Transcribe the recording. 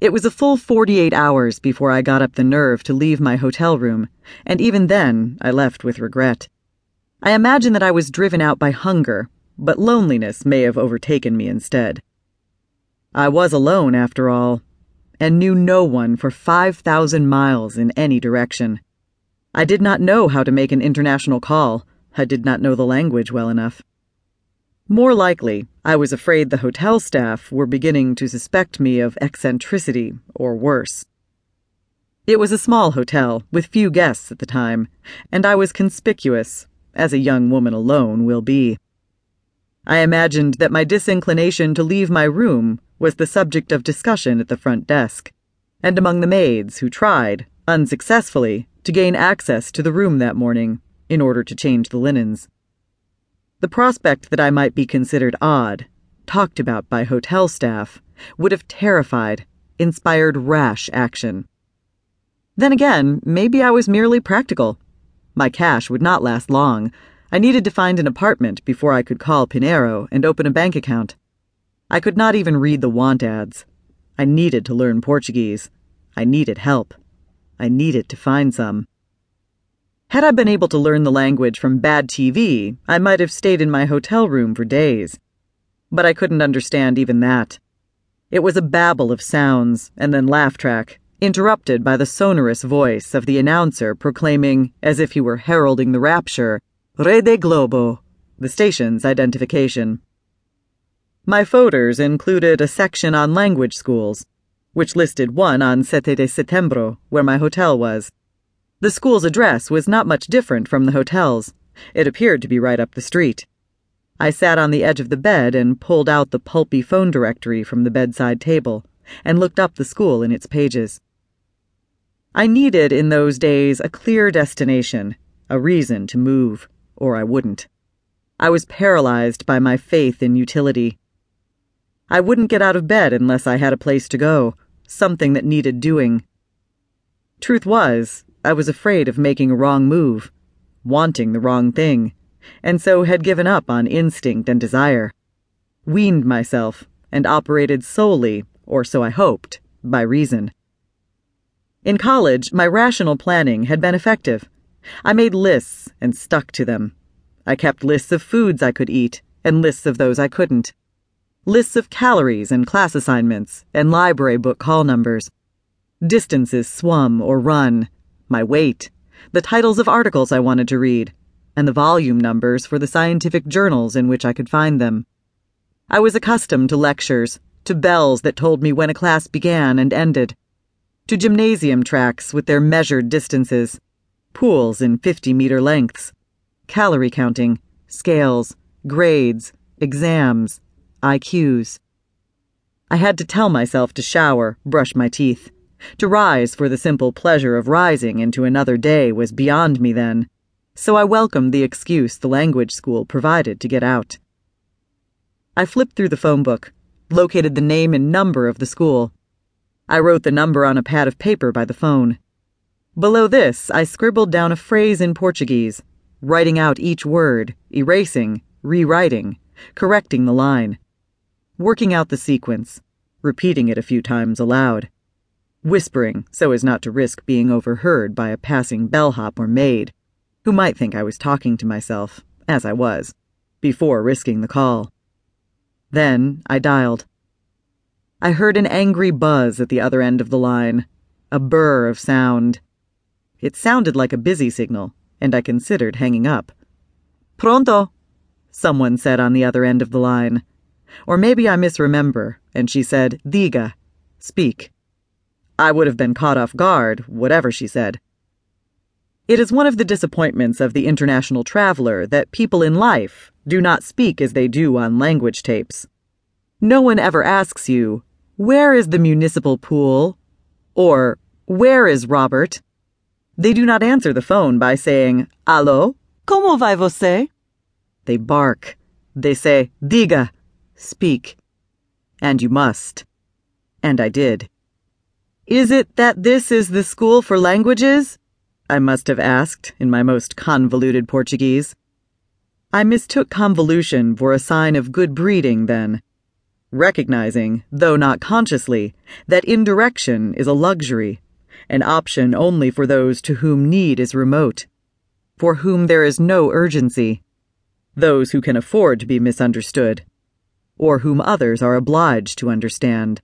It was a full 48 hours before I got up the nerve to leave my hotel room, and even then I left with regret. I imagine that I was driven out by hunger, but loneliness may have overtaken me instead. I was alone, after all, and knew no one for 5,000 miles in any direction. I did not know how to make an international call. I did not know the language well enough. More likely, I was afraid the hotel staff were beginning to suspect me of eccentricity or worse. It was a small hotel with few guests at the time, and I was conspicuous, as a young woman alone will be. I imagined that my disinclination to leave my room was the subject of discussion at the front desk, and among the maids who tried, unsuccessfully, to gain access to the room that morning in order to change the linens. The prospect that I might be considered odd, talked about by hotel staff, would have terrified, inspired rash action. Then again, maybe I was merely practical. My cash would not last long I needed to find an apartment before I could call Pinero and open a bank account. I could not even read the want ads. I needed to learn Portuguese. I needed help. I needed to find some. Had I been able to learn the language from bad TV, I might have stayed in my hotel room for days. But I couldn't understand even that. It was a babble of sounds and then laugh track, interrupted by the sonorous voice of the announcer proclaiming, as if he were heralding the rapture, Rede Globo, the station's identification. My folders included a section on language schools, which listed one on Sete de Setembro, where my hotel was. The school's address was not much different from the hotel's. It appeared to be right up the street. I sat on the edge of the bed and pulled out the pulpy phone directory from the bedside table and looked up the school in its pages. I needed in those days a clear destination, a reason to move or I wouldn't. I was paralyzed by my faith in utility. I wouldn't get out of bed unless I had a place to go, something that needed doing. Truth was, I was afraid of making a wrong move, wanting the wrong thing, and so had given up on instinct and desire, weaned myself, and operated solely, or so I hoped, by reason. In college, my rational planning had been effective. I made lists and stuck to them. I kept lists of foods I could eat and lists of those I couldn't. Lists of calories and class assignments and library book call numbers. Distances swum or run, my weight, the titles of articles I wanted to read, and the volume numbers for the scientific journals in which I could find them. I was accustomed to lectures, to bells that told me when a class began and ended, to gymnasium tracks with their measured distances pools in 50 meter lengths, calorie counting, scales, grades, exams, IQs. I had to tell myself to shower, brush my teeth. To rise for the simple pleasure of rising into another day was beyond me then, so I welcomed the excuse the language school provided to get out. I flipped through the phone book, located the name and number of the school. I wrote the number on a pad of paper by the phone. Below this, I scribbled down a phrase in Portuguese, writing out each word, erasing, rewriting, correcting the line, working out the sequence, repeating it a few times aloud, whispering so as not to risk being overheard by a passing bellhop or maid, who might think I was talking to myself, as I was, before risking the call. Then I dialed. I heard an angry buzz at the other end of the line, a burr of sound. It sounded like a busy signal, and I considered hanging up. Pronto, someone said on the other end of the line. Or maybe I misremember, and she said, Diga, speak. I would have been caught off guard, whatever she said. It is one of the disappointments of the international traveler that people in life do not speak as they do on language tapes. No one ever asks you, Where is the municipal pool? Or, Where is Robert? They do not answer the phone by saying, Alô? Como vai você? They bark. They say, Diga, speak. And you must. And I did. Is it that this is the school for languages? I must have asked in my most convoluted Portuguese. I mistook convolution for a sign of good breeding then. recognizing, though not consciously, that indirection is a luxury, an option only for those to whom need is remote, for whom there is no urgency, those who can afford to be misunderstood, or whom others are obliged to understand.